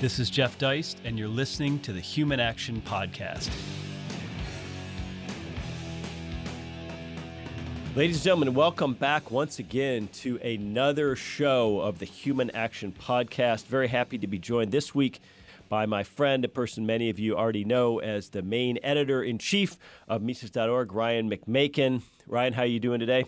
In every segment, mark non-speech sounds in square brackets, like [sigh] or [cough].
This is Jeff Deist, and you're listening to the Human Action Podcast. Ladies and gentlemen, welcome back once again to another show of the Human Action Podcast. Very happy to be joined this week by my friend, a person many of you already know as the main editor in chief of Mises.org, Ryan McMaken. Ryan, how are you doing today?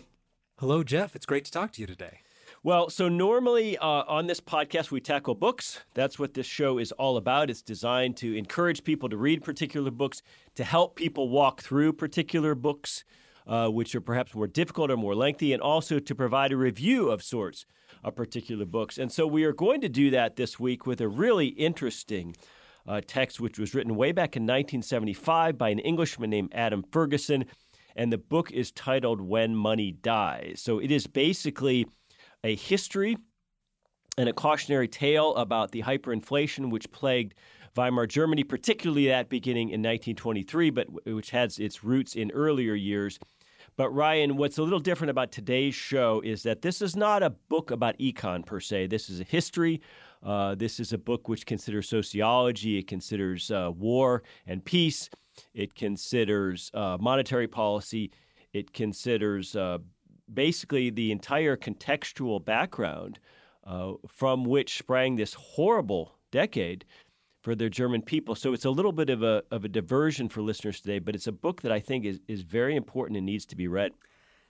Hello, Jeff. It's great to talk to you today. Well, so normally uh, on this podcast, we tackle books. That's what this show is all about. It's designed to encourage people to read particular books, to help people walk through particular books, uh, which are perhaps more difficult or more lengthy, and also to provide a review of sorts of particular books. And so we are going to do that this week with a really interesting uh, text, which was written way back in 1975 by an Englishman named Adam Fergusson. And the book is titled When Money Dies. So it is basically a history and a cautionary tale about the hyperinflation which plagued Weimar Germany, particularly that beginning in 1923, but which has its roots in earlier years. But Ryan, what's a little different about today's show is that this is not a book about econ per se. This is a history. Uh, this is a book which considers sociology. It considers uh, war and peace. It considers uh, monetary policy. It considers uh, basically the entire contextual background uh, from which sprang this horrible decade for the German people. So it's a little bit of a, of a diversion for listeners today, but it's a book that I think is, is very important and needs to be read.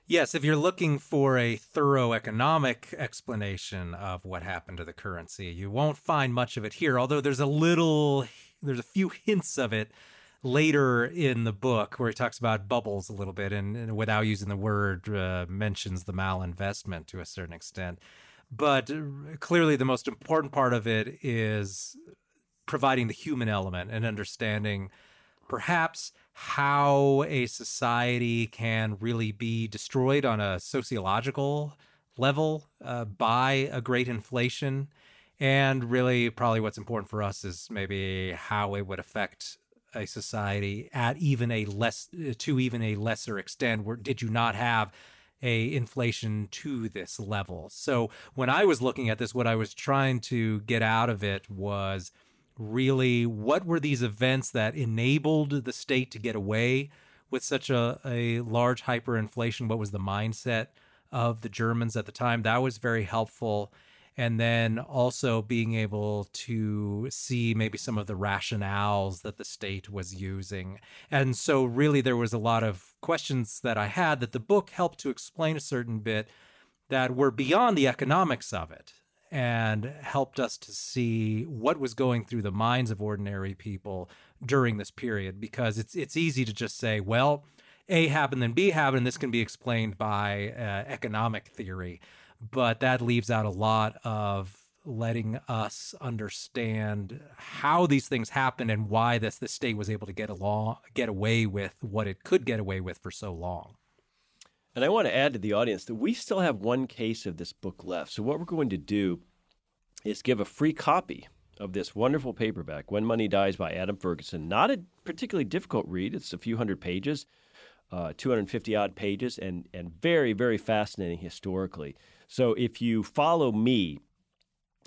Yes, if you're looking for a thorough economic explanation of what happened to the currency, you won't find much of it here, although there's a little, there's a few hints of it later in the book where he talks about bubbles a little bit and, and without using the word uh, mentions the malinvestment to a certain extent. But uh, clearly the most important part of it is providing the human element and understanding perhaps how a society can really be destroyed on a sociological level uh, by a great inflation. And really probably what's important for us is maybe how it would affect a society at even a less uh, to even a lesser extent where did you not have a inflation to this level? So when i was looking at this what i was trying to get out of it was really what were these events that enabled the state to get away with such a, a large hyperinflation? What was the mindset of the germans at the time? That was very helpful and then also being able to see maybe some of the rationales that the state was using. And so, really, there was a lot of questions that I had that the book helped to explain a certain bit that were beyond the economics of it and helped us to see what was going through the minds of ordinary people during this period because it's it's easy to just say well a happened then b happened and this can be explained by uh, economic theory but that leaves out a lot of letting us understand how these things happen and why this the state was able to get along get away with what it could get away with for so long. And I want to add to the audience that we still have one case of this book left. So what we're going to do is give a free copy of this wonderful paperback, When Money Dies by Adam Fergusson. Not a particularly difficult read. It's a few hundred pages, uh, 250 odd pages, and, and very, very fascinating historically. So if you follow me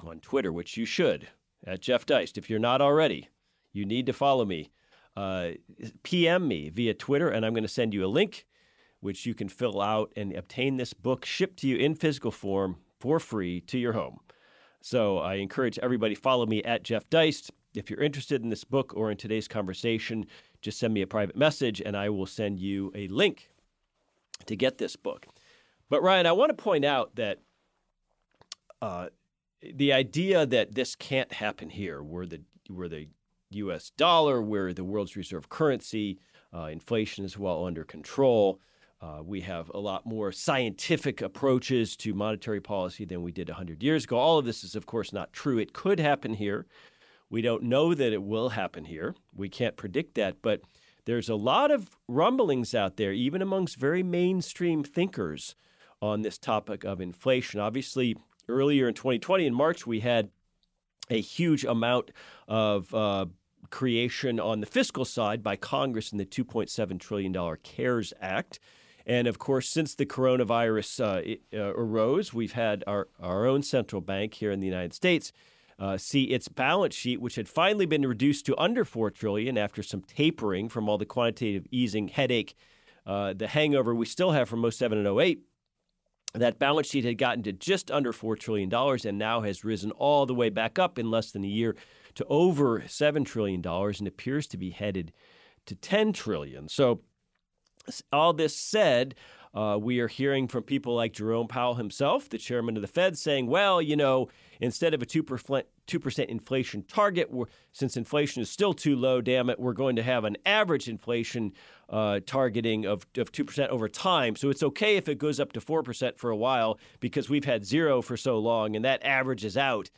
on Twitter, which you should, at Jeff Deist, if you're not already, you need to follow me. Uh, PM me via Twitter, and I'm going to send you a link which you can fill out and obtain this book shipped to you in physical form for free to your home. So I encourage everybody follow me at Jeff Deist. If you're interested in this book or in today's conversation, just send me a private message and I will send you a link to get this book. But Ryan, I want to point out that uh, the idea that this can't happen here, where the where the U.S. dollar, where the world's reserve currency, uh, inflation is well under control. Uh, we have a lot more scientific approaches to monetary policy than we did 100 years ago. All of this is, of course, not true. It could happen here. We don't know that it will happen here. We can't predict that. But there's a lot of rumblings out there, even amongst very mainstream thinkers, on this topic of inflation. Obviously, earlier in 2020, in March, we had a huge amount of uh, creation on the fiscal side by Congress in the $2.7 trillion CARES Act. And of course, since the coronavirus uh, uh, arose, we've had our, our own central bank here in the United States uh, see its balance sheet, which had finally been reduced to under four trillion after some tapering from all the quantitative easing headache, uh, the hangover we still have from 07 and 08. That balance sheet had gotten to just under $4 trillion and now has risen all the way back up in less than a year to over $7 trillion and appears to be headed to 10 trillion. So, all this said, uh, we are hearing from people like Jerome Powell himself, the chairman of the Fed, saying, well, you know, instead of a 2%, 2% inflation target, since inflation is still too low, damn it, we're going to have an average inflation uh, targeting of, of 2% over time. So it's okay if it goes up to 4% for a while because we've had zero for so long, and that averages out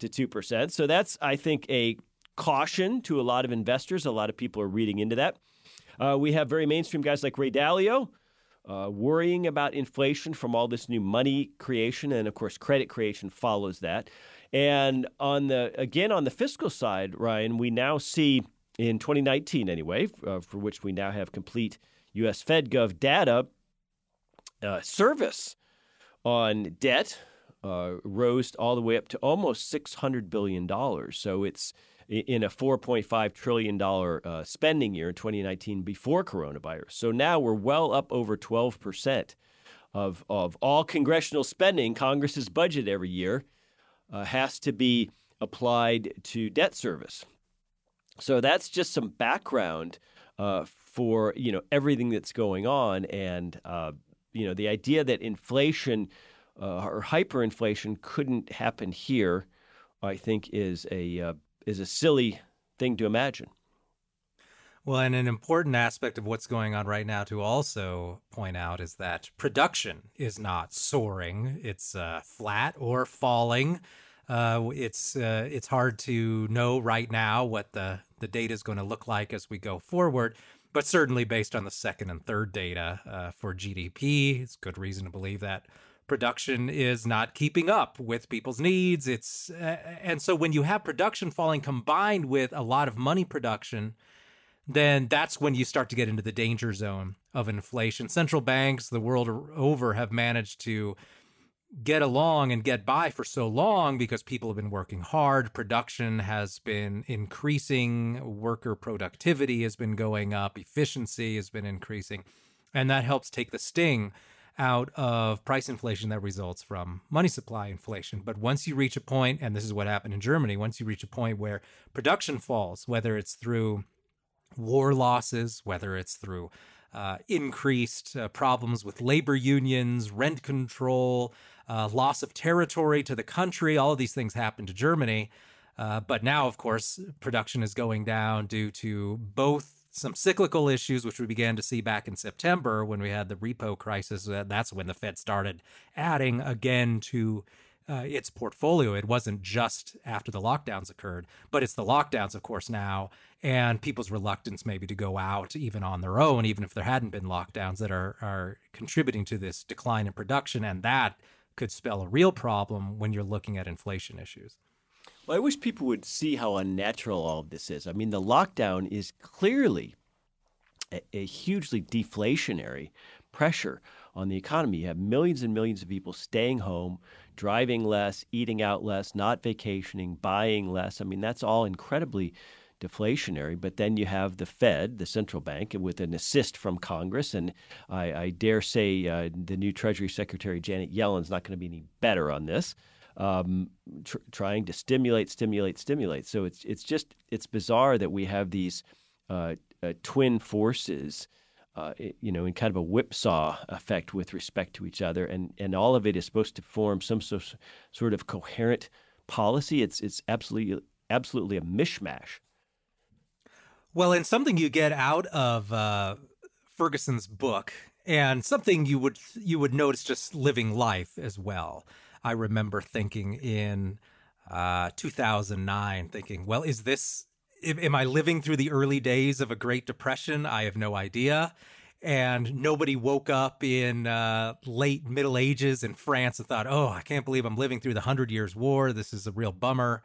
to 2%. So that's, I think, a caution to a lot of investors. A lot of people are reading into that. Uh, we have very mainstream guys like Ray Dalio uh, worrying about inflation from all this new money creation, and of course, credit creation follows that. And on the again on the fiscal side, Ryan, we now see in 2019 anyway, uh, for which we now have complete U.S. FedGov data, uh, service on debt uh, rose all the way up to almost 600 billion dollars. So it's in a $4.5 trillion uh, spending year in 2019 before coronavirus. So now we're well up over 12% of, of all congressional spending, Congress's budget every year, uh, has to be applied to debt service. So that's just some background uh, for you know everything that's going on, and uh, you know the idea that inflation uh, or hyperinflation couldn't happen here, I think, is a uh, is a silly thing to imagine. Well, and an important aspect of what's going on right now to also point out is that production is not soaring; it's uh, flat or falling. Uh, it's uh, it's hard to know right now what the the data is going to look like as we go forward, but certainly based on the second and third data uh, for GDP, it's good reason to believe that production is not keeping up with people's needs. It's uh, and so when you have production falling combined with a lot of money production, then that's when you start to get into the danger zone of inflation. Central banks the world over have managed to get along and get by for so long because people have been working hard. Production has been increasing, worker productivity has been going up, efficiency has been increasing, and that helps take the sting out of price inflation that results from money supply inflation. But once you reach a point, and this is what happened in Germany, once you reach a point where production falls, whether it's through war losses, whether it's through uh, increased uh, problems with labor unions, rent control, uh, loss of territory to the country, all of these things happen to Germany. Uh, but now, of course, production is going down due to both some cyclical issues, which we began to see back in September when we had the repo crisis. That's when the Fed started adding again to uh, its portfolio. It wasn't just after the lockdowns occurred, but it's the lockdowns, of course, now, and people's reluctance maybe to go out even on their own, even if there hadn't been lockdowns, that are are contributing to this decline in production, and that could spell a real problem when you're looking at inflation issues. Well, I wish people would see how unnatural all of this is. I mean, the lockdown is clearly a, a hugely deflationary pressure on the economy. You have millions and millions of people staying home, driving less, eating out less, not vacationing, buying less. I mean, that's all incredibly deflationary. But then you have the Fed, the central bank, with an assist from Congress. And I, I dare say uh, the new Treasury Secretary, Janet Yellen, is not going to be any better on this um, tr- trying to stimulate, stimulate, stimulate. So it's it's just it's bizarre that we have these uh, uh, twin forces, uh, you know, in kind of a whipsaw effect with respect to each other, and and all of it is supposed to form some so, sort of coherent policy. It's it's absolutely absolutely a mishmash. Well, and something you get out of uh, Fergusson's book, and something you would you would notice just living life as well I remember thinking in uh, 2009, thinking, well, is this, am I living through the early days of a Great Depression? I have no idea. And nobody woke up in uh, late Middle Ages in France and thought, oh, I can't believe I'm living through the Hundred Years' War. This is a real bummer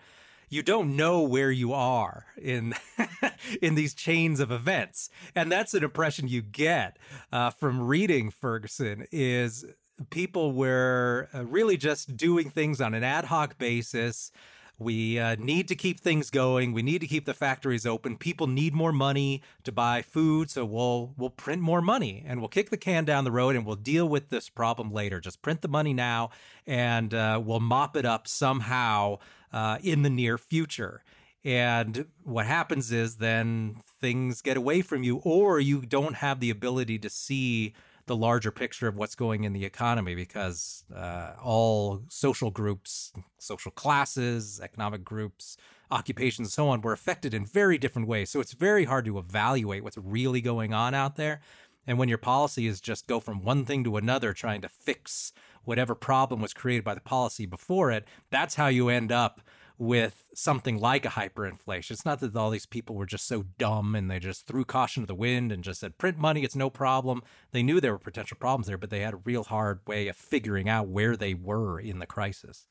you don't know where you are in [laughs] in these chains of events and that's an impression you get uh, from reading fergusson is people were uh, really just doing things on an ad hoc basis we uh, need to keep things going. We need to keep the factories open. People need more money to buy food, so we'll we'll print more money and we'll kick the can down the road and we'll deal with this problem later. Just print the money now, and uh, we'll mop it up somehow uh, in the near future. And what happens is then things get away from you, or you don't have the ability to see the larger picture of what's going in the economy because uh, all social groups, social classes, economic groups, occupations, and so on were affected in very different ways. So it's very hard to evaluate what's really going on out there. And when your policy is just go from one thing to another, trying to fix whatever problem was created by the policy before it, that's how you end up with something like a hyperinflation. It's not that all these people were just so dumb and they just threw caution to the wind and just said, print money, it's no problem. They knew there were potential problems there, but they had a real hard way of figuring out where they were in the crisis.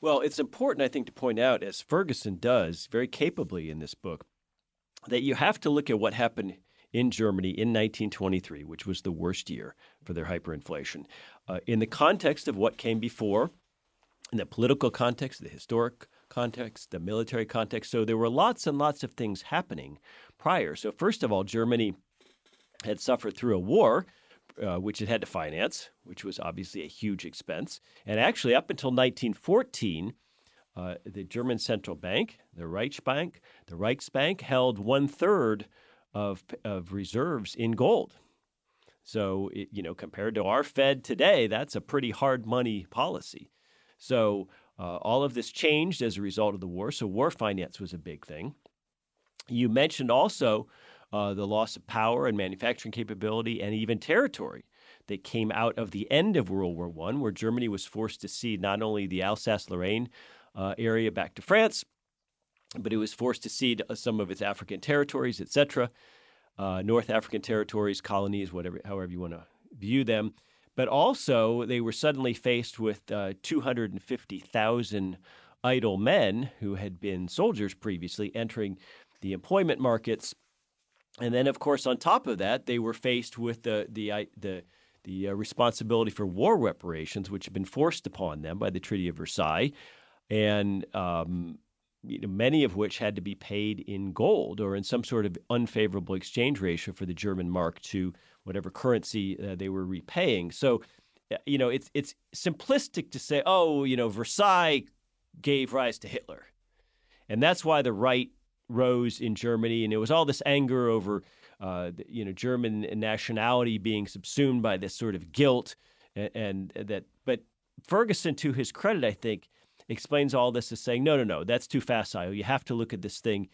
Well, it's important, I think, to point out, as Fergusson does very capably in this book, that you have to look at what happened in Germany in 1923, which was the worst year for their hyperinflation, uh, in the context of what came before in the political context, the historic context, the military context. So there were lots and lots of things happening prior. So, first of all, Germany had suffered through a war. Uh, which it had to finance, which was obviously a huge expense. And actually, up until 1914, uh, the German central bank, the Reichsbank, the Reichsbank held one third of, of reserves in gold. So, it, you know, compared to our Fed today, that's a pretty hard money policy. So uh, all of this changed as a result of the war. So war finance was a big thing. You mentioned also uh, the loss of power and manufacturing capability and even territory that came out of the end of World War I, where Germany was forced to cede not only the Alsace-Lorraine uh, area back to France, but it was forced to cede uh, some of its African territories, etc., uh, North African territories, colonies, whatever, however you want to view them. But also, they were suddenly faced with uh, 250,000 idle men who had been soldiers previously entering the employment markets. And then, of course, on top of that, they were faced with the, the, the, the uh, responsibility for war reparations, which had been forced upon them by the Treaty of Versailles. And um, you know, many of which had to be paid in gold or in some sort of unfavorable exchange ratio for the German mark to whatever currency uh, they were repaying. So, uh, you know, it's it's simplistic to say, oh, you know, Versailles gave rise to Hitler, and that's why the right rose in Germany, and it was all this anger over, uh, you know, German nationality being subsumed by this sort of guilt, and, and that. But Fergusson, to his credit, I think, explains all this as saying, no, no, no, that's too facile. You have to look at this thing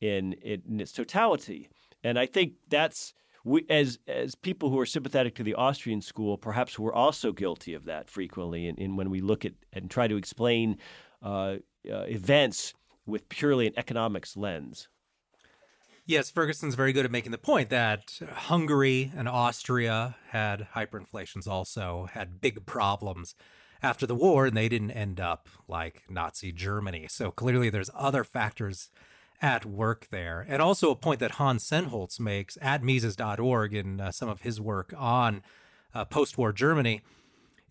in in its totality, and I think that's we, as as people who are sympathetic to the Austrian school, perhaps we're also guilty of that frequently. And, and when we look at and try to explain uh, uh, events with purely an economics lens. Yes, Fergusson's very good at making the point that Hungary and Austria had hyperinflations also, had big problems after the war, and they didn't end up like Nazi Germany. So clearly there's other factors at work there. And also a point that Hans Sennholz makes at Mises.org in uh, some of his work on uh, post war Germany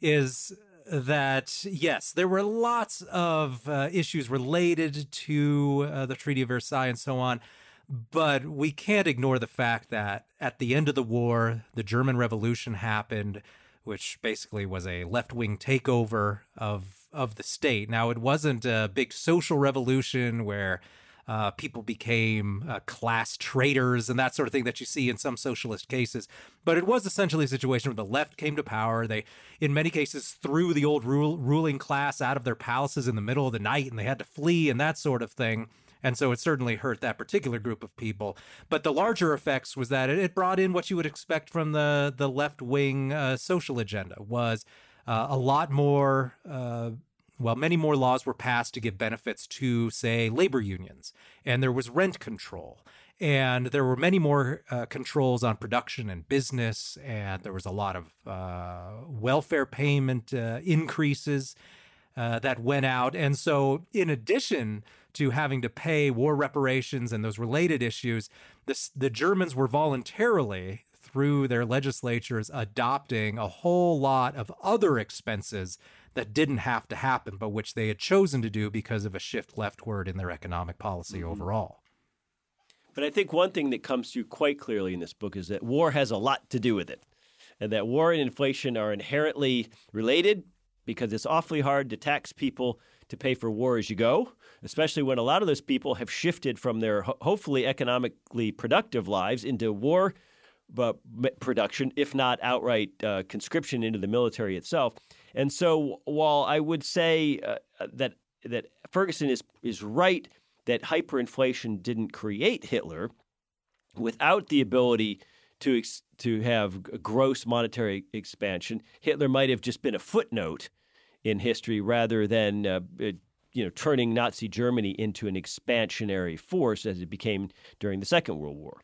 is that, yes, there were lots of uh, issues related to uh, the Treaty of Versailles and so on. But we can't ignore the fact that at the end of the war, the German Revolution happened, which basically was a left wing takeover of of the state. Now, it wasn't a big social revolution where uh, people became uh, class traitors and that sort of thing that you see in some socialist cases. But it was essentially a situation where the left came to power. They, in many cases, threw the old rule, ruling class out of their palaces in the middle of the night and they had to flee and that sort of thing. And so it certainly hurt that particular group of people. But the larger effects was that it, brought in what you would expect from the, the left wing uh, social agenda was uh, a lot more uh, well, many more laws were passed to give benefits to, say, labor unions, and there was rent control, and there were many more uh, controls on production and business, and there was a lot of uh, welfare payment uh, increases uh, that went out. And so, in addition to having to pay war reparations and those related issues, this, the Germans were voluntarily through their legislatures adopting a whole lot of other expenses that didn't have to happen, but which they had chosen to do because of a shift leftward in their economic policy mm-hmm. overall. But I think one thing that comes through quite clearly in this book is that war has a lot to do with it, and that war and inflation are inherently related because it's awfully hard to tax people to pay for war as you go, especially when a lot of those people have shifted from their hopefully economically productive lives into war but production, if not outright uh, conscription into the military itself. And so, while I would say uh, that that Fergusson is is right that hyperinflation didn't create Hitler, without the ability to ex- to have gross monetary expansion, Hitler might have just been a footnote in history rather than uh, you know turning Nazi Germany into an expansionary force as it became during the Second World War.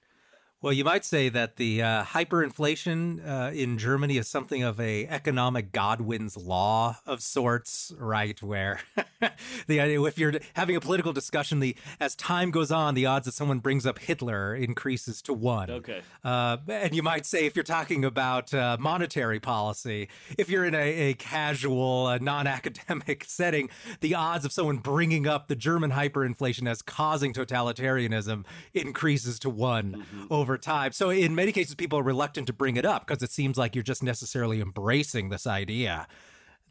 Well, you might say that the uh, hyperinflation uh, in Germany is something of a economic Godwin's law of sorts, right? Where [laughs] the idea, if you're having a political discussion, the as time goes on, the odds that someone brings up Hitler increases to one. Okay. Uh, and you might say if you're talking about uh, monetary policy, if you're in a, a casual, uh, non-academic [laughs] setting, the odds of someone bringing up the German hyperinflation as causing totalitarianism increases to one mm-hmm. over over time. So in many cases, people are reluctant to bring it up because it seems like you're just necessarily embracing this idea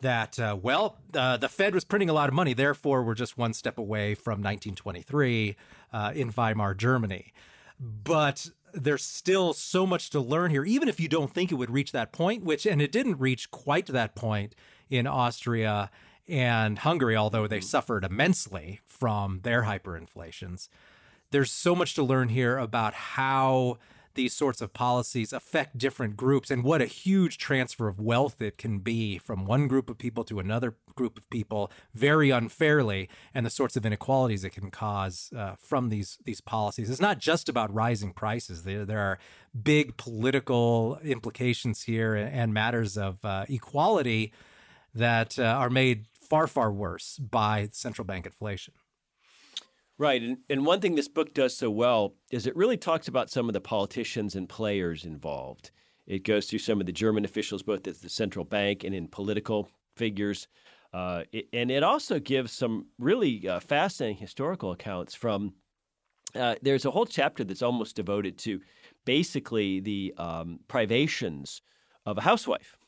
that uh, well, uh, the Fed was printing a lot of money, therefore we're just one step away from 1923 uh, in Weimar Germany. But there's still so much to learn here, even if you don't think it would reach that point, which and it didn't reach quite that point in Austria and Hungary, although they suffered immensely from their hyperinflations there's so much to learn here about how these sorts of policies affect different groups and what a huge transfer of wealth it can be from one group of people to another group of people very unfairly and the sorts of inequalities it can cause uh, from these these policies. It's not just about rising prices. There, there are big political implications here and matters of uh, equality that uh, are made far far worse by central bank inflation Right. And, and one thing this book does so well is it really talks about some of the politicians and players involved. It goes through some of the German officials, both at the central bank and in political figures. Uh, it, and it also gives some really uh, fascinating historical accounts from. Uh, there's a whole chapter that's almost devoted to basically the um, privations of a housewife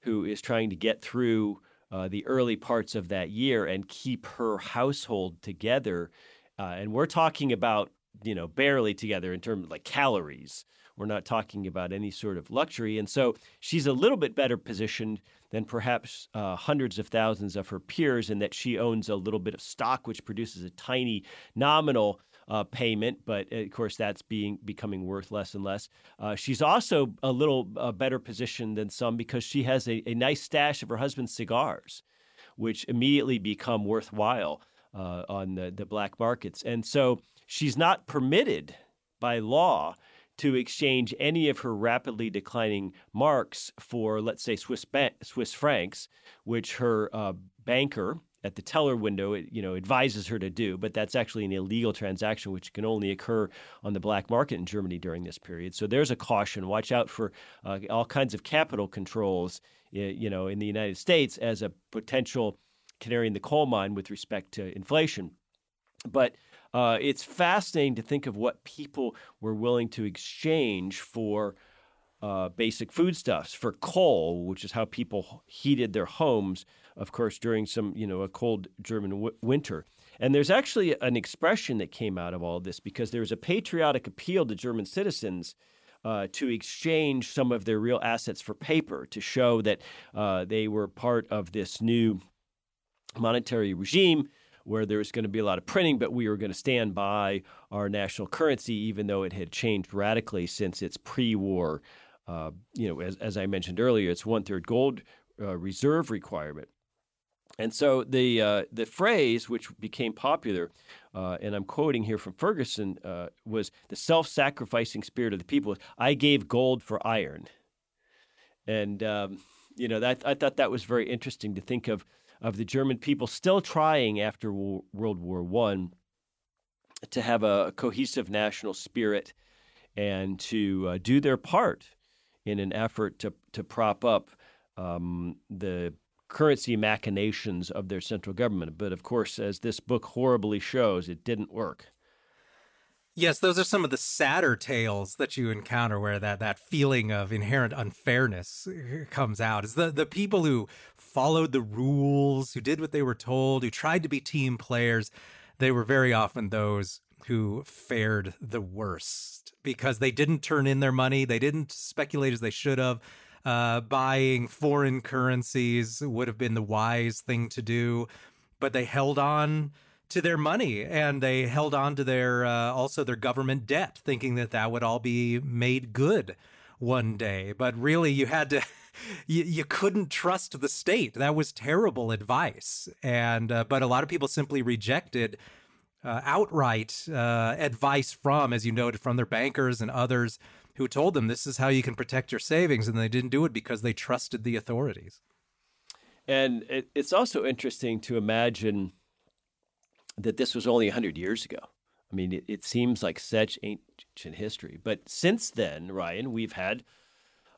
who is trying to get through uh, the early parts of that year and keep her household together uh, and we're talking about, you know, barely together in terms of like calories. We're not talking about any sort of luxury. And so she's a little bit better positioned than perhaps uh, hundreds of thousands of her peers in that she owns a little bit of stock, which produces a tiny nominal uh, payment, but of course that's being becoming worth less and less. Uh, she's also a little uh, better positioned than some because she has a, a, nice stash of her husband's cigars, which immediately become worthwhile uh, on the, the black markets. And so she's not permitted by law to exchange any of her rapidly declining marks for, let's say, Swiss ba- Swiss francs, which her uh, banker at the teller window, you know, advises her to do. But that's actually an illegal transaction, which can only occur on the black market in Germany during this period. So there's a caution: watch out for uh, all kinds of capital controls, you know, in the United States as a potential canary in the coal mine with respect to inflation. But uh, it's fascinating to think of what people were willing to exchange for uh, basic foodstuffs, for coal, which is how people heated their homes, of course, during some, you know, a cold German w- winter. And there's actually an expression that came out of all of this because there was a patriotic appeal to German citizens uh, to exchange some of their real assets for paper to show that uh, they were part of this new monetary regime where there was going to be a lot of printing, but we were going to stand by our national currency, even though it had changed radically since its pre-war. Uh, you know, as, as I mentioned earlier, it's one third gold uh, reserve requirement. And so the uh, the phrase, which became popular, uh, and I'm quoting here from Fergusson, uh, was the self-sacrificing spirit of the people. I gave gold for iron, and um, you know that I thought that was very interesting to think of of the German people still trying after World War One to have a cohesive national spirit and to uh, do their part in an effort to to prop up um, the currency machinations of their central government. But of course, as this book horribly shows, it didn't work. Yes, those are some of the sadder tales that you encounter where that, that feeling of inherent unfairness uh, comes out. Is the, the people who followed the rules, who did what they were told, who tried to be team players, they were very often those who fared the worst because they didn't turn in their money, they didn't speculate as they should have. Uh, buying foreign currencies would have been the wise thing to do, but they held on to their money and they held on to their uh, also their government debt thinking that that would all be made good one day. But really you had to [laughs] you, you couldn't trust the state. That was terrible advice. And uh, but a lot of people simply rejected uh, outright uh, advice from as you noted from their bankers and others who told them this is how you can protect your savings and they didn't do it because they trusted the authorities. And it, it's also interesting to imagine that this was only 100 years ago. I mean, it, it seems like such ancient history. But since then, Ryan, we've had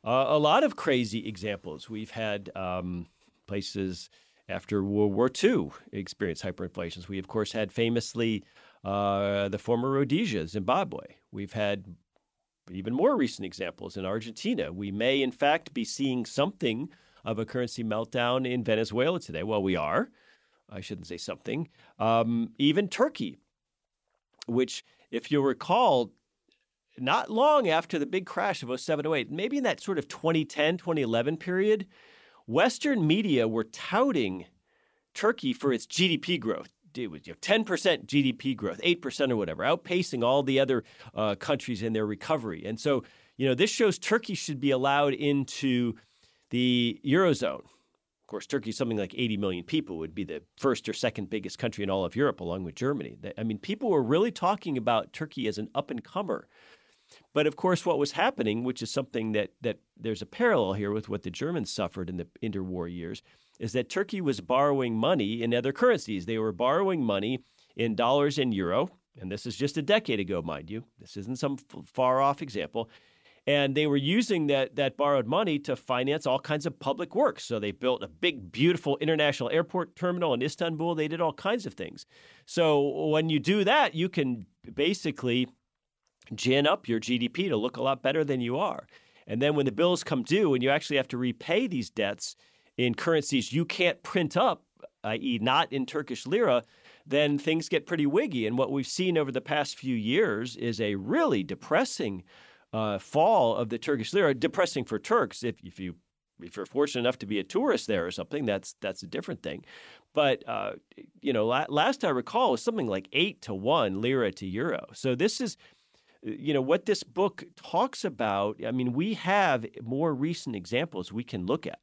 uh, a lot of crazy examples. We've had um, places after World War II experience hyperinflations. We, of course, had famously uh, the former Rhodesia, Zimbabwe. We've had even more recent examples in Argentina. We may, in fact, be seeing something of a currency meltdown in Venezuela today. Well, we are. I shouldn't say something, um, even Turkey, which, if you'll recall, not long after the big crash of 07 08, maybe in that sort of 2010, 2011 period, Western media were touting Turkey for its GDP growth. It was you know, 10% GDP growth, 8% or whatever, outpacing all the other uh, countries in their recovery. And so, you know, this shows Turkey should be allowed into the Eurozone. Of course, Turkey something like 80 million people, would be the first or second biggest country in all of Europe, along with Germany. I mean, people were really talking about Turkey as an up and comer. But of course, what was happening, which is something that, that there's a parallel here with what the Germans suffered in the interwar years, is that Turkey was borrowing money in other currencies. They were borrowing money in dollars and euro. And this is just a decade ago, mind you. This isn't some far off example and they were using that that borrowed money to finance all kinds of public works. So they built a big, beautiful international airport terminal in Istanbul. They did all kinds of things. So when you do that, you can basically gin up your GDP to look a lot better than you are. And then when the bills come due and you actually have to repay these debts in currencies you can't print up, i.e., not in Turkish lira, then things get pretty wiggy. And what we've seen over the past few years is a really depressing uh, fall of the Turkish lira, depressing for Turks. If, if you if you're fortunate enough to be a tourist there or something, that's that's a different thing. But uh, you know, la- last I recall was something like eight to one lira to euro. So this is, you know, what this book talks about. I mean, we have more recent examples we can look at.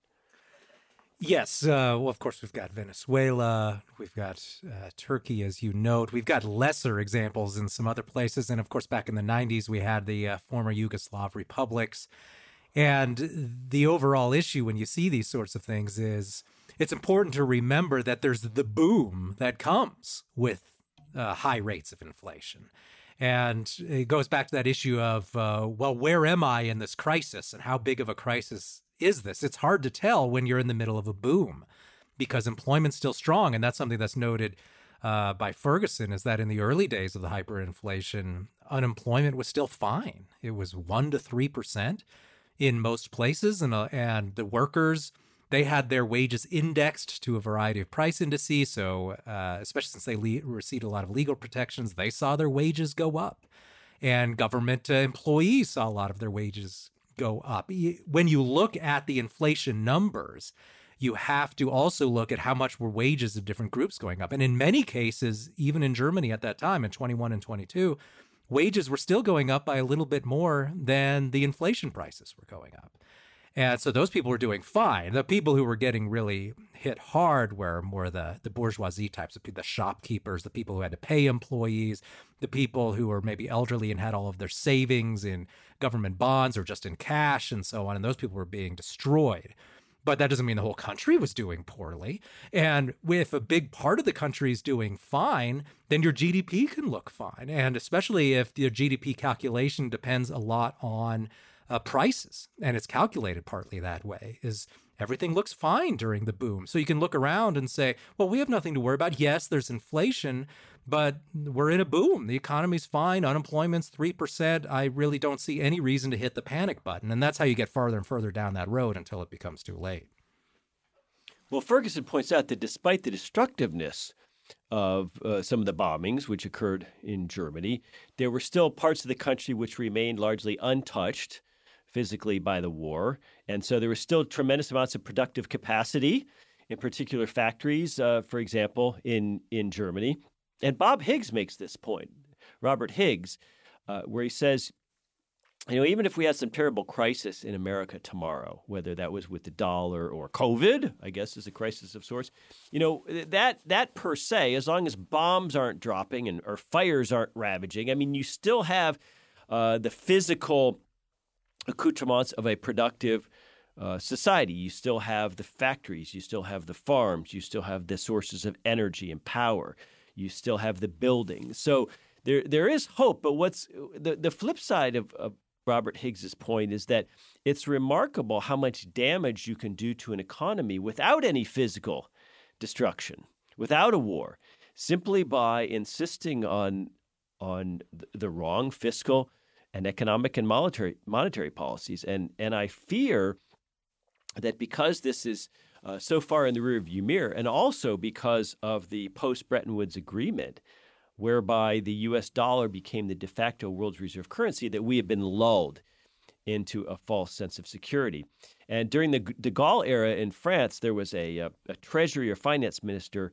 Yes. Uh, well, of course, we've got Venezuela. We've got uh, Turkey, as you note. We've got lesser examples in some other places. And of course, back in the 90s, we had the uh, former Yugoslav republics. And the overall issue when you see these sorts of things is it's important to remember that there's the boom that comes with uh, high rates of inflation. And it goes back to that issue of, uh, well, where am I in this crisis and how big of a crisis is this? It's hard to tell when you're in the middle of a boom because employment's still strong. And that's something that's noted uh, by Fergusson is that in the early days of the hyperinflation, unemployment was still fine. It was 1% to 3% in most places. And, uh, and the workers, they had their wages indexed to a variety of price indices. So, uh, especially since they le- received a lot of legal protections, they saw their wages go up. And government uh, employees saw a lot of their wages go up. When you look at the inflation numbers, you have to also look at how much were wages of different groups going up. And in many cases, even in Germany at that time in 21 and 22, wages were still going up by a little bit more than the inflation prices were going up. And so those people were doing fine. The people who were getting really hit hard were more the, the bourgeoisie types, the shopkeepers, the people who had to pay employees, the people who were maybe elderly and had all of their savings in government bonds or just in cash and so on. And those people were being destroyed. But that doesn't mean the whole country was doing poorly. And if a big part of the country is doing fine, then your GDP can look fine. And especially if your GDP calculation depends a lot on uh, prices, and it's calculated partly that way, is everything looks fine during the boom. So you can look around and say, well, we have nothing to worry about. Yes, there's inflation, but we're in a boom. The economy's fine. Unemployment's 3%. I really don't see any reason to hit the panic button. And that's how you get farther and further down that road until it becomes too late. Well, Fergusson points out that despite the destructiveness of uh, some of the bombings which occurred in Germany, there were still parts of the country which remained largely untouched physically by the war. And so there was still tremendous amounts of productive capacity in particular factories, uh, for example, in, in Germany. And Bob Higgs makes this point, Robert Higgs, uh, where he says, you know, even if we had some terrible crisis in America tomorrow, whether that was with the dollar or COVID, I guess is a crisis of sorts, you know, that that per se, as long as bombs aren't dropping and or fires aren't ravaging, I mean, you still have uh, the physical accoutrements of a productive uh, society. You still have the factories, you still have the farms, you still have the sources of energy and power, you still have the buildings. So there there is hope. But what's the the flip side of, of Robert Higgs's point is that it's remarkable how much damage you can do to an economy without any physical destruction, without a war, simply by insisting on on the wrong fiscal and economic and monetary monetary policies. And and I fear that because this is uh, so far in the rearview mirror, and also because of the post Bretton Woods agreement, whereby the U.S. dollar became the de facto world's reserve currency, that we have been lulled into a false sense of security. And during the de Gaulle era in France, there was a, a, a treasury or finance minister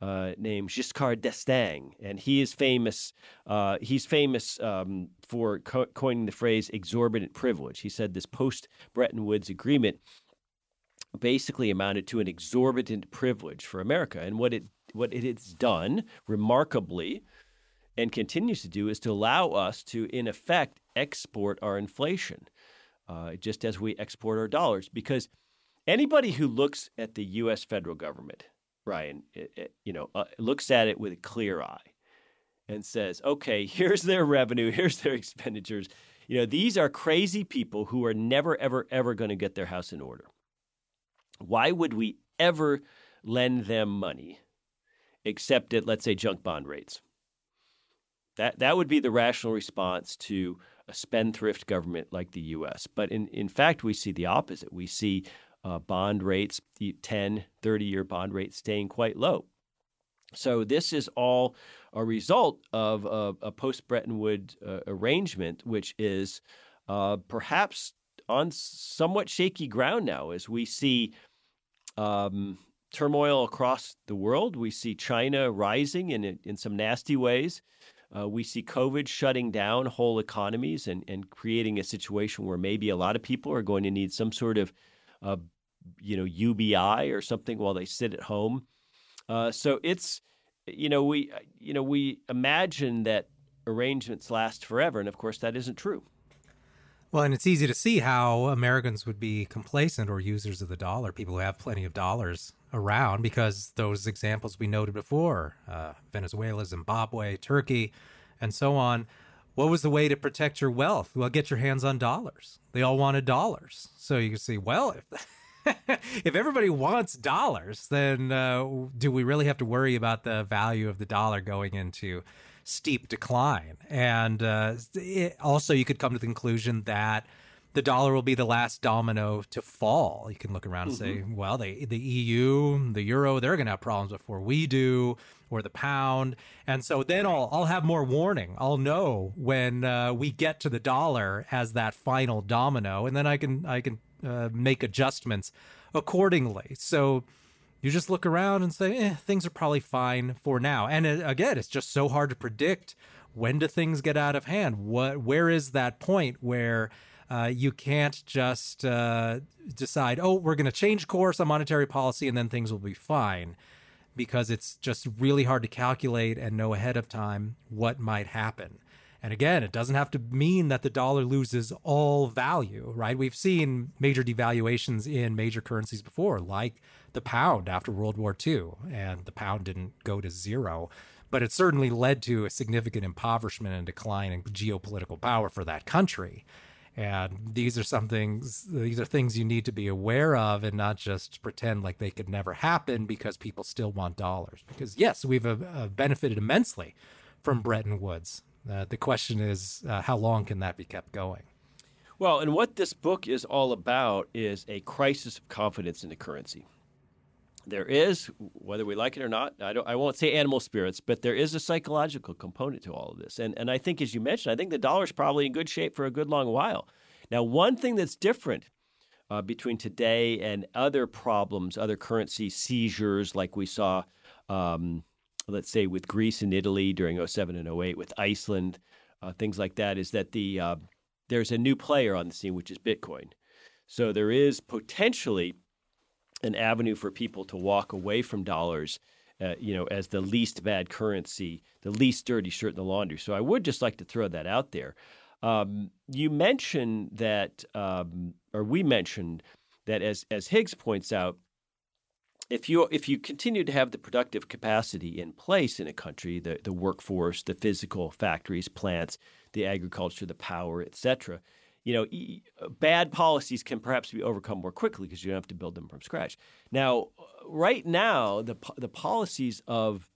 uh, named Giscard d'Estaing, and he is famous. Uh, he's famous um, for co- coining the phrase "exorbitant privilege." He said this post Bretton Woods agreement basically amounted to an exorbitant privilege for America, and what it what it has done remarkably and continues to do is to allow us to, in effect, export our inflation, uh, just as we export our dollars. Because anybody who looks at the U.S. federal government Ryan, it, it, you know, uh, looks at it with a clear eye and says, okay, [laughs] here's their revenue, here's their expenditures. You know, these are crazy people who are never, ever, ever going to get their house in order. Why would we ever lend them money except at, let's say, junk bond rates? That, that would be the rational response to a spendthrift government like the U.S. But in, in fact, we see the opposite. We see uh, bond rates, 10, 30 year bond rates staying quite low. So this is all a result of a, a post Bretton Woods uh, arrangement, which is uh, perhaps on somewhat shaky ground now as we see um, turmoil across the world. We see China rising in, in some nasty ways. Uh, we see COVID shutting down whole economies and, and creating a situation where maybe a lot of people are going to need some sort of uh, you know UBI or something while they sit at home. Uh, so it's you know we you know we imagine that arrangements last forever, and of course that isn't true. Well, and it's easy to see how Americans would be complacent or users of the dollar, people who have plenty of dollars around, because those examples we noted before uh, Venezuela, Zimbabwe, Turkey, and so on. What was the way to protect your wealth? Well, get your hands on dollars. They all wanted dollars. So you can see, well, if. [laughs] if everybody wants dollars, then uh, do we really have to worry about the value of the dollar going into steep decline? And uh, it, also, you could come to the conclusion that the dollar will be the last domino to fall. You can look around and say, mm-hmm. well, the the EU, the euro, they're going to have problems before we do, or the pound. And so then I'll I'll have more warning. I'll know when uh, we get to the dollar as that final domino, and then I can I can uh, make adjustments accordingly. So you just look around and say, eh, things are probably fine for now. And it, again, it's just so hard to predict when do things get out of hand. What, where is that point where uh, you can't just uh, decide, oh, we're going to change course on monetary policy and then things will be fine, because it's just really hard to calculate and know ahead of time what might happen. And again, it doesn't have to mean that the dollar loses all value, right? We've seen major devaluations in major currencies before, like the pound after World War II, and the pound didn't go to zero. But it certainly led to a significant impoverishment and decline in geopolitical power for that country. And these are some things, these are things you need to be aware of and not just pretend like they could never happen because people still want dollars. Because, yes, we've uh, uh benefited immensely from Bretton Woods. Uh, the question is, uh, how long can that be kept going? Well, and what this book is all about is a crisis of confidence in the currency. There is, whether we like it or not, I, don't, I won't say animal spirits, but there is a psychological component to all of this. And, and I think, as you mentioned, I think the dollar is probably in good shape for a good long while. Now, one thing that's different uh, between today and other problems, other currency seizures like we saw, um, let's say, with Greece and Italy during 07 and 08, with Iceland, uh, things like that, is that the uh, there's a new player on the scene, which is Bitcoin. So there is potentially an avenue for people to walk away from dollars, uh, you know, as the least bad currency, the least dirty shirt in the laundry. So I would just like to throw that out there. Um, you mentioned that, um, or we mentioned that, as as Higgs points out, if you if you continue to have the productive capacity in place in a country, the the workforce, the physical factories, plants, the agriculture, the power, etc., you know, bad policies can perhaps be overcome more quickly because you don't have to build them from scratch. Now, right now, the the policies of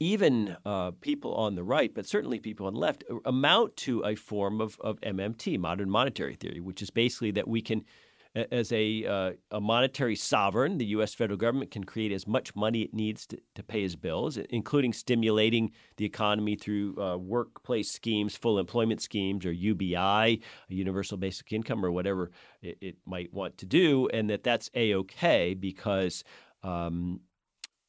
even uh, people on the right, but certainly people on the left, amount to a form of, of MMT, modern monetary theory, which is basically that we can as a, uh, a monetary sovereign, the U.S. federal government can create as much money it needs to, to pay its bills, including stimulating the economy through uh, workplace schemes, full employment schemes, or UBI, universal basic income, or whatever it, it might want to do, and that that's a okay because um,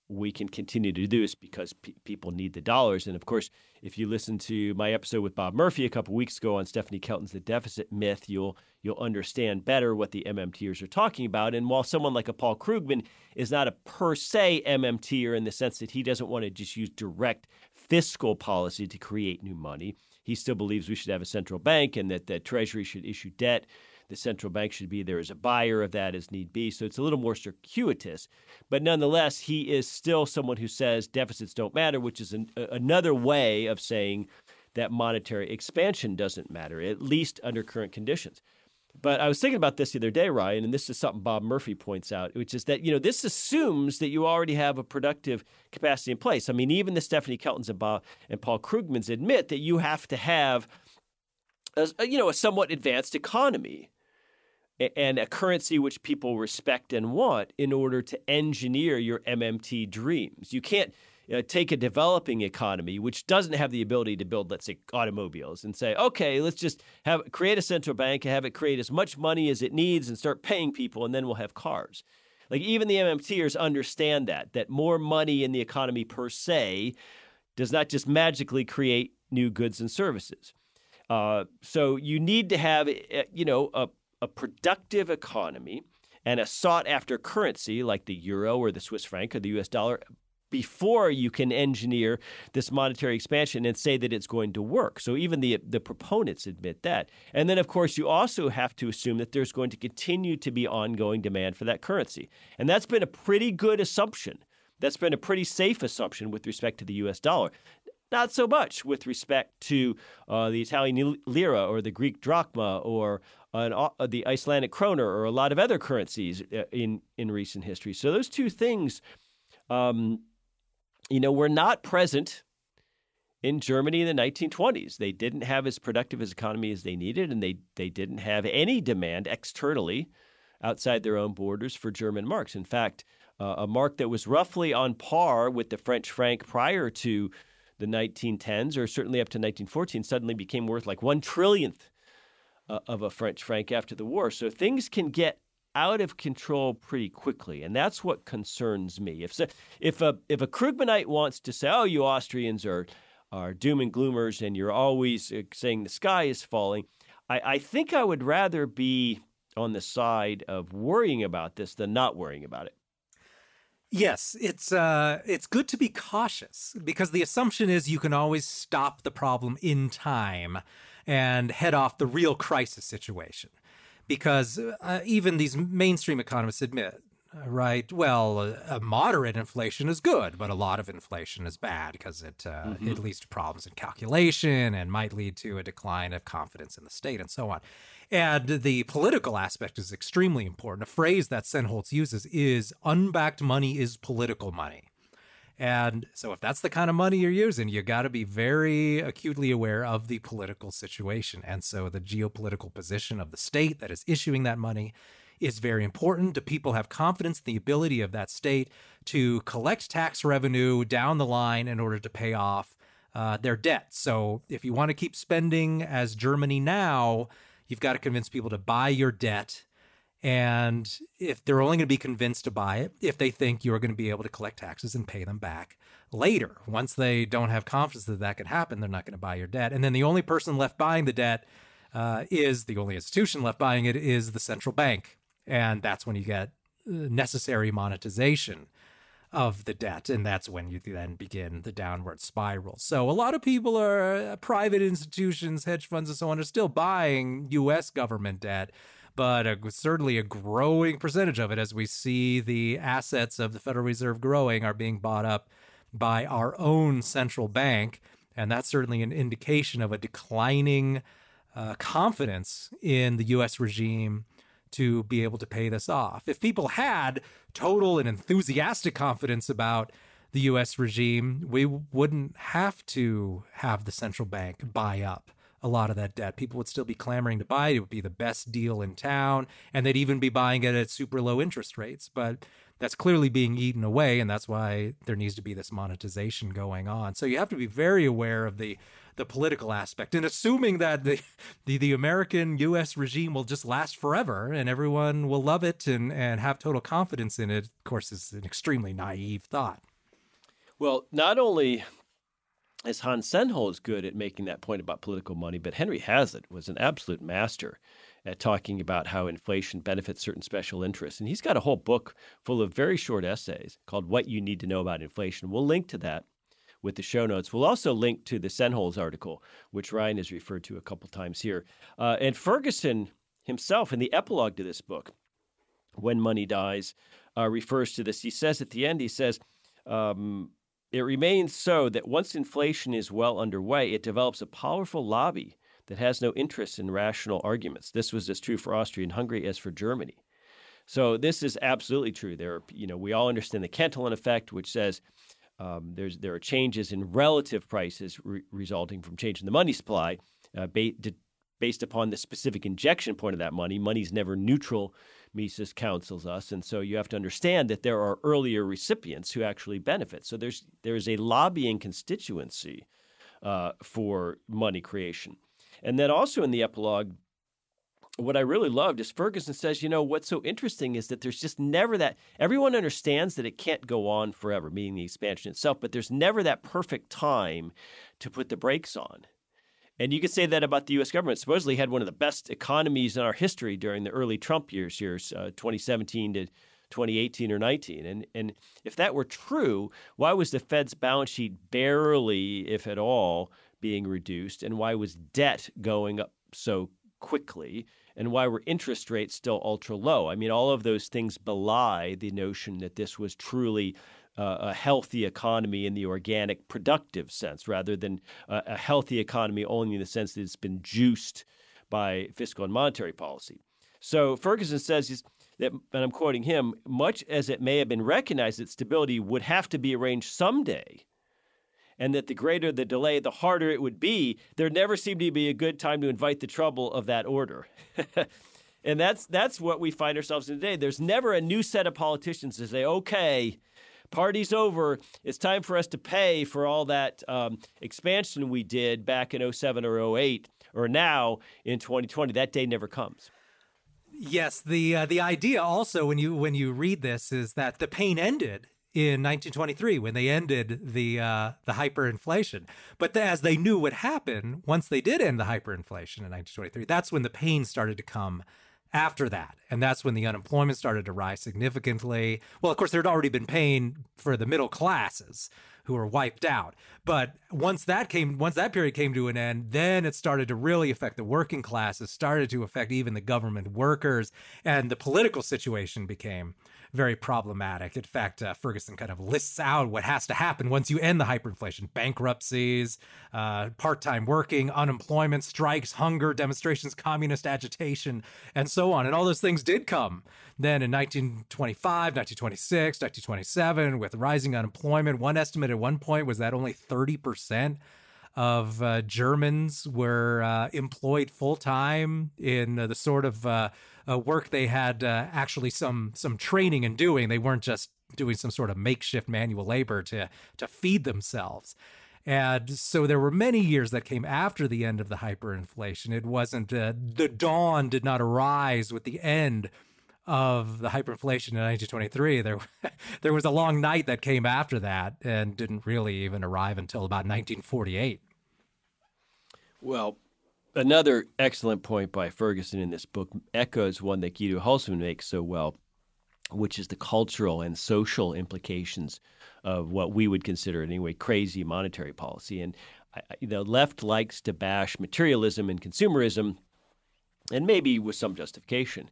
we can continue to do this because pe- people need the dollars. And of course, if you listen to my episode with Bob Murphy a couple weeks ago on Stephanie Kelton's The Deficit Myth, you'll you'll understand better what the MMTers are talking about. And while someone like a Paul Krugman is not a per se MMTer in the sense that he doesn't want to just use direct fiscal policy to create new money, he still believes we should have a central bank and that the Treasury should issue debt the central bank should be there as a buyer of that as need be. So it's a little more circuitous. But nonetheless, he is still someone who says deficits don't matter, which is an, another way of saying that monetary expansion doesn't matter, at least under current conditions. But I was thinking about this the other day, Ryan, and this is something Bob Murphy points out, which is that you know this assumes that you already have a productive capacity in place. I mean, even the Stephanie Keltons and, Bob, and Paul Krugmans admit that you have to have, a, you know, a somewhat advanced economy and a currency which people respect and want in order to engineer your MMT dreams. You can't you know, take a developing economy which doesn't have the ability to build, let's say, automobiles, and say, okay, let's just have create a central bank and have it create as much money as it needs and start paying people, and then we'll have cars. Like even the MMTers understand that that more money in the economy per se does not just magically create new goods and services. Uh, so you need to have, eh, you know, a a productive economy and a sought after currency like the euro or the Swiss franc or the US dollar before you can engineer this monetary expansion and say that it's going to work. So even the the proponents admit that. And then of course you also have to assume that there's going to continue to be ongoing demand for that currency. And that's been a pretty good assumption. That's been a pretty safe assumption with respect to the US dollar. Not so much with respect to uh, the Italian lira or the Greek drachma or an, uh, the Icelandic kroner or a lot of other currencies uh, in in recent history. So those two things, um, you know, were not present in Germany in the 1920s. They didn't have as productive as economy as they needed, and they they didn't have any demand externally outside their own borders for German marks. In fact, uh, a mark that was roughly on par with the French franc prior to the 1910s, or certainly up to 1914, suddenly became worth like one trillionth uh, of a French franc after the war. So things can get out of control pretty quickly, and that's what concerns me. If if a if a Krugmanite wants to say, "Oh, you Austrians are are doom and gloomers, and you're always uh, saying the sky is falling," I, I think I would rather be on the side of worrying about this than not worrying about it. Yes, it's uh, it's good to be cautious because the assumption is you can always stop the problem in time and head off the real crisis situation. Because uh, even these mainstream economists admit Right. Well, a moderate inflation is good, but a lot of inflation is bad because it uh, mm-hmm. it leads to problems in calculation and might lead to a decline of confidence in the state and so on. And the political aspect is extremely important. A phrase that Sennholz uses is unbacked money is political money. And so, if that's the kind of money you're using, you got to be very acutely aware of the political situation. And so, the geopolitical position of the state that is issuing that money is very important. Do people have confidence in the ability of that state to collect tax revenue down the line in order to pay off uh, their debt? So, if you want to keep spending as Germany now, you've got to convince people to buy your debt and if they're only going to be convinced to buy it, if they think you're going to be able to collect taxes and pay them back later. Once they don't have confidence that that could happen, they're not going to buy your debt. And then the only person left buying the debt uh, is the only institution left buying it is the central bank. And that's when you get uh, necessary monetization of the debt. And that's when you then begin the downward spiral. So a lot of people are uh, private institutions, hedge funds, and so on are still buying US government debt but a, certainly a growing percentage of it as we see the assets of the Federal Reserve growing are being bought up by our own central bank. And that's certainly an indication of a declining uh, confidence in the US regime to be able to pay this off. If people had total and enthusiastic confidence about the US regime, we wouldn't have to have the central bank buy up a lot of that debt. People would still be clamoring to buy it. It would be the best deal in town, and they'd even be buying it at super low interest rates. But that's clearly being eaten away, and that's why there needs to be this monetization going on. So you have to be very aware of the the political aspect, and assuming that the the, the American U.S. regime will just last forever and everyone will love it and and have total confidence in it, of course, is an extremely naive thought. Well, not only is Hans Sennholz good at making that point about political money, but Henry Hazlitt was an absolute master at talking about how inflation benefits certain special interests. And he's got a whole book full of very short essays called What You Need to Know About Inflation. We'll link to that with the show notes. We'll also link to the Sennholz article, which Ryan has referred to a couple times here. Uh, and Fergusson himself, in the epilogue to this book, When Money Dies, uh, refers to this. He says at the end, he says, um, it remains so that once inflation is well underway, it develops a powerful lobby that has no interest in rational arguments. This was as true for Austria and Hungary as for Germany. So this is absolutely true. There, are, you know, we all understand the Cantillon effect, which says um, there are changes in relative prices re- resulting from change in the money supply, uh, ba- based upon the specific injection point of that money. Money's never neutral Mises counsels us. And so you have to understand that there are earlier recipients who actually benefit. So there's there's a lobbying constituency uh, for money creation. And then also in the epilogue, what I really loved is Fergusson says, you know, what's so interesting is that there's just never that everyone understands that it can't go on forever, meaning the expansion itself, but there's never that perfect time to put the brakes on. And you could say that about the U.S. government. Supposedly had one of the best economies in our history during the early Trump years, years uh, 2017 to 2018 or 19. And and if that were true, why was the Fed's balance sheet barely, if at all, being reduced? And why was debt going up so quickly? And why were interest rates still ultra low? I mean, all of those things belie the notion that this was truly uh, a healthy economy in the organic productive sense rather than uh, a healthy economy only in the sense that it's been juiced by fiscal and monetary policy. So Fergusson says that, and I'm quoting him, much as it may have been recognized that stability would have to be arranged someday, and that the greater the delay, the harder it would be, there never seemed to be a good time to invite the trouble of that order. [laughs] and that's that's what we find ourselves in today. There's never a new set of politicians to say, okay, party's over. It's time for us to pay for all that um, expansion we did back in 07 or 08 or now in 2020. That day never comes. Yes, the uh, the idea also when you when you read this is that the pain ended in 1923 when they ended the uh, the hyperinflation. But the, as they knew would happen once they did end the hyperinflation in 1923, that's when the pain started to come after that. And that's when the unemployment started to rise significantly. Well, of course, there had already been pain for the middle classes who were wiped out. But once that came, once that period came to an end, then it started to really affect the working classes, started to affect even the government workers, and the political situation became very problematic. In fact, uh, Fergusson kind of lists out what has to happen once you end the hyperinflation bankruptcies, uh, part time working, unemployment, strikes, hunger, demonstrations, communist agitation, and so on. And all those things did come then in 1925, 1926, 1927, with rising unemployment. One estimate at one point was that only 30% of uh, Germans were uh, employed full time in uh, the sort of uh, uh, work they had uh, actually some some training in doing. They weren't just doing some sort of makeshift manual labor to to feed themselves. And so there were many years that came after the end of the hyperinflation. It wasn't the dawn did not arise with the end of the hyperinflation in 1923. There, [laughs] there was a long night that came after that and didn't really even arrive until about 1948. Well, another excellent point by Fergusson in this book echoes one that Guido Hülsmann makes so well, which is the cultural and social implications of what we would consider, anyway, crazy monetary policy. And the left likes to bash materialism and consumerism, and maybe with some justification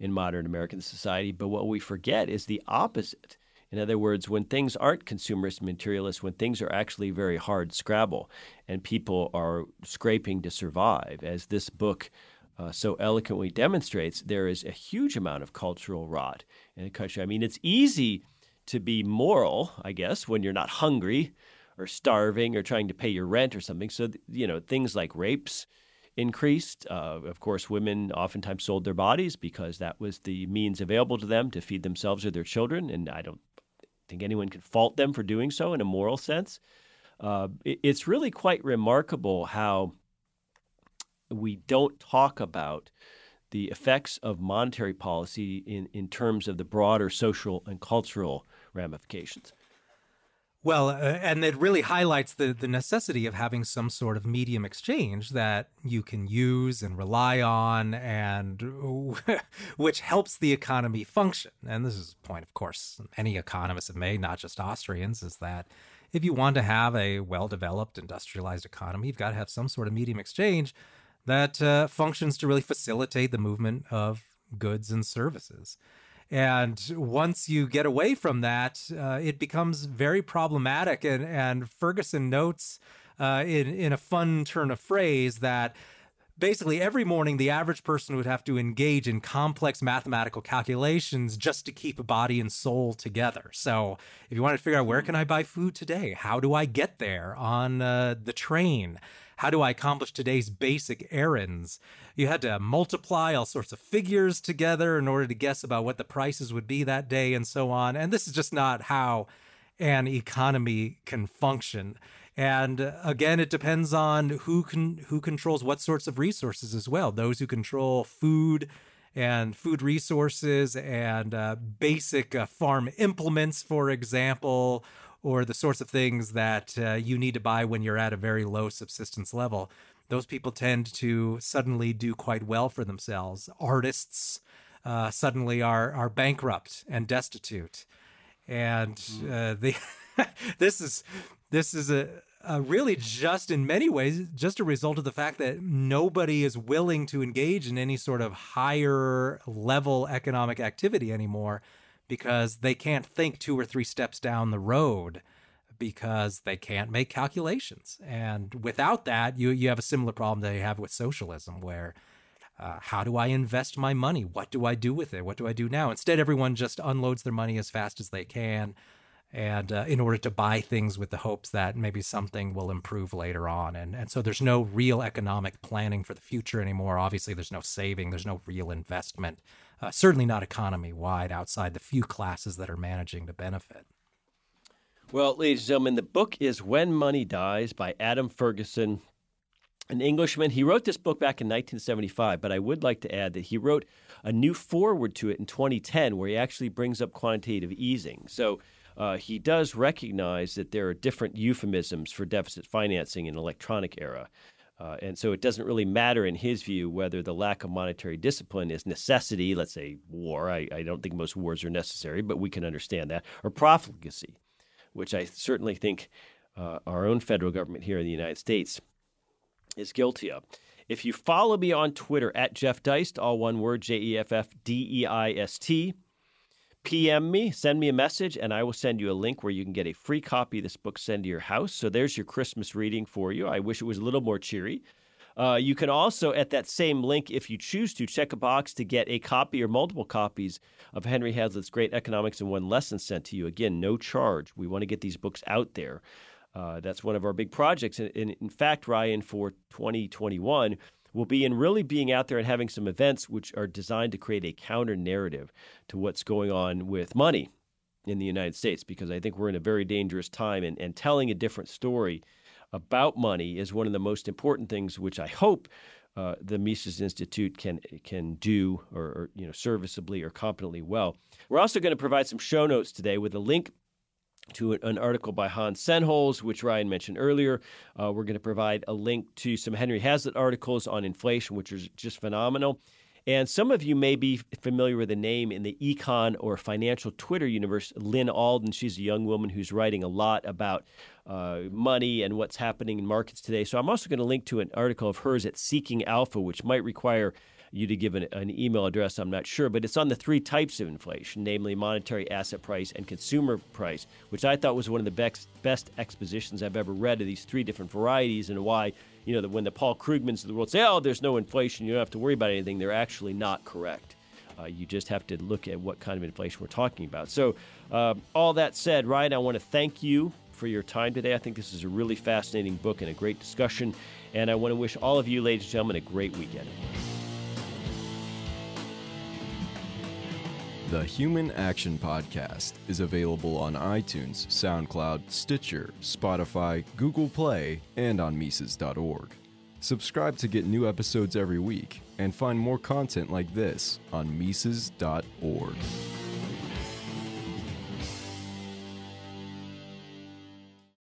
in modern American society. But what we forget is the opposite. In other words, when things aren't consumerist materialist, when things are actually very hard scrabble and people are scraping to survive, as this book uh, so eloquently demonstrates, there is a huge amount of cultural rot in the country. I mean, it's easy to be moral, I guess, when you're not hungry or starving or trying to pay your rent or something. So, you know, things like rapes increased. Uh, of course, women oftentimes sold their bodies because that was the means available to them to feed themselves or their children. And I don't think anyone can fault them for doing so in a moral sense. Uh, it, it's really quite remarkable how we don't talk about the effects of monetary policy in, in terms of the broader social and cultural ramifications. Well, uh, and it really highlights the, the necessity of having some sort of medium exchange that you can use and rely on, and [laughs] which helps the economy function. And this is a point, of course, any economists have made, not just Austrians, is that if you want to have a well developed, industrialized economy, you've got to have some sort of medium exchange that uh, functions to really facilitate the movement of goods and services. And once you get away from that, uh, it becomes very problematic. And, and Fergusson notes uh, in, in a fun turn of phrase that basically every morning the average person would have to engage in complex mathematical calculations just to keep a body and soul together. So if you want to figure out where can i buy food today? How do i get there on uh, the train how do I accomplish today's basic errands? You had to multiply all sorts of figures together in order to guess about what the prices would be that day and so on. And this is just not how an economy can function. And uh, again, it depends on who can who controls what sorts of resources as well. Those who control food and food resources and uh, basic uh, farm implements, for example, or the sorts of things that uh, you need to buy when you're at a very low subsistence level, those people tend to suddenly do quite well for themselves. Artists uh, suddenly are are bankrupt and destitute, and mm. uh, [laughs] they this is this is a, a really just in many ways just a result of the fact that nobody is willing to engage in any sort of higher level economic activity anymore because they can't think two or three steps down the road because they can't make calculations. And without that, you you have a similar problem that you have with socialism, where uh, how do I invest my money? What do I do with it? What do I do now? Instead, everyone just unloads their money as fast as they can, and uh, in order to buy things with the hopes that maybe something will improve later on. And and so there's no real economic planning for the future anymore. Obviously, there's no saving. There's no real investment uh, certainly not economy wide outside the few classes that are managing to benefit. Well, ladies and gentlemen, the book is When Money Dies by Adam Fergusson, an Englishman. He wrote this book back in 1975, but I would like to add that he wrote a new foreword to it in 2010 where he actually brings up quantitative easing. So uh, he does recognize that there are different euphemisms for deficit financing in electronic era. Uh, and so it doesn't really matter in his view whether the lack of monetary discipline is necessity, let's say war. I, I don't think most wars are necessary, but we can understand that, or profligacy, which I certainly think uh, our own federal government here in the United States is guilty of. If you follow me on Twitter at Jeff Deist, all one word, J E F F D E I S T, PM me, send me a message, and I will send you a link where you can get a free copy of this book sent to your house. So there's your Christmas reading for you. I wish it was a little more cheery. Uh, you can also, at that same link, if you choose to, check a box to get a copy or multiple copies of Henry Hazlitt's Great Economics in One Lesson sent to you. Again, no charge. We want to get these books out there. Uh, that's one of our big projects. And, in fact, Ryan, for 2021, will be in really being out there and having some events which are designed to create a counter narrative to what's going on with money in the United States, because I think we're in a very dangerous time and, and telling a different story about money is one of the most important things, which I hope uh, the Mises Institute can can do or, or, you know serviceably or competently well. We're also going to provide some show notes today with a link to an article by Hans Sennholz, which Ryan mentioned earlier. Uh, we're going to provide a link to some Henry Hazlitt articles on inflation, which are just phenomenal. And some of you may be familiar with the name in the econ or financial Twitter universe, Lyn Alden. She's a young woman who's writing a lot about uh, money and what's happening in markets today. So I'm also going to link to an article of hers at Seeking Alpha, which might require you to give an, an, email address, I'm not sure, but it's on the three types of inflation, namely monetary asset price and consumer price, which I thought was one of the best, best expositions I've ever read of these three different varieties and why, you know, when the Paul Krugmans of the world say, oh, there's no inflation, you don't have to worry about anything, they're actually not correct. Uh, you just have to look at what kind of inflation we're talking about. So, uh, all that said, Ryan, I want to thank you for your time today. I think this is a really fascinating book and a great discussion. And I want to wish all of you, ladies and gentlemen, a great weekend. The Human Action Podcast is available on iTunes, SoundCloud, Stitcher, Spotify, Google Play, and on Mises.org. Subscribe to get new episodes every week and find more content like this on Mises.org.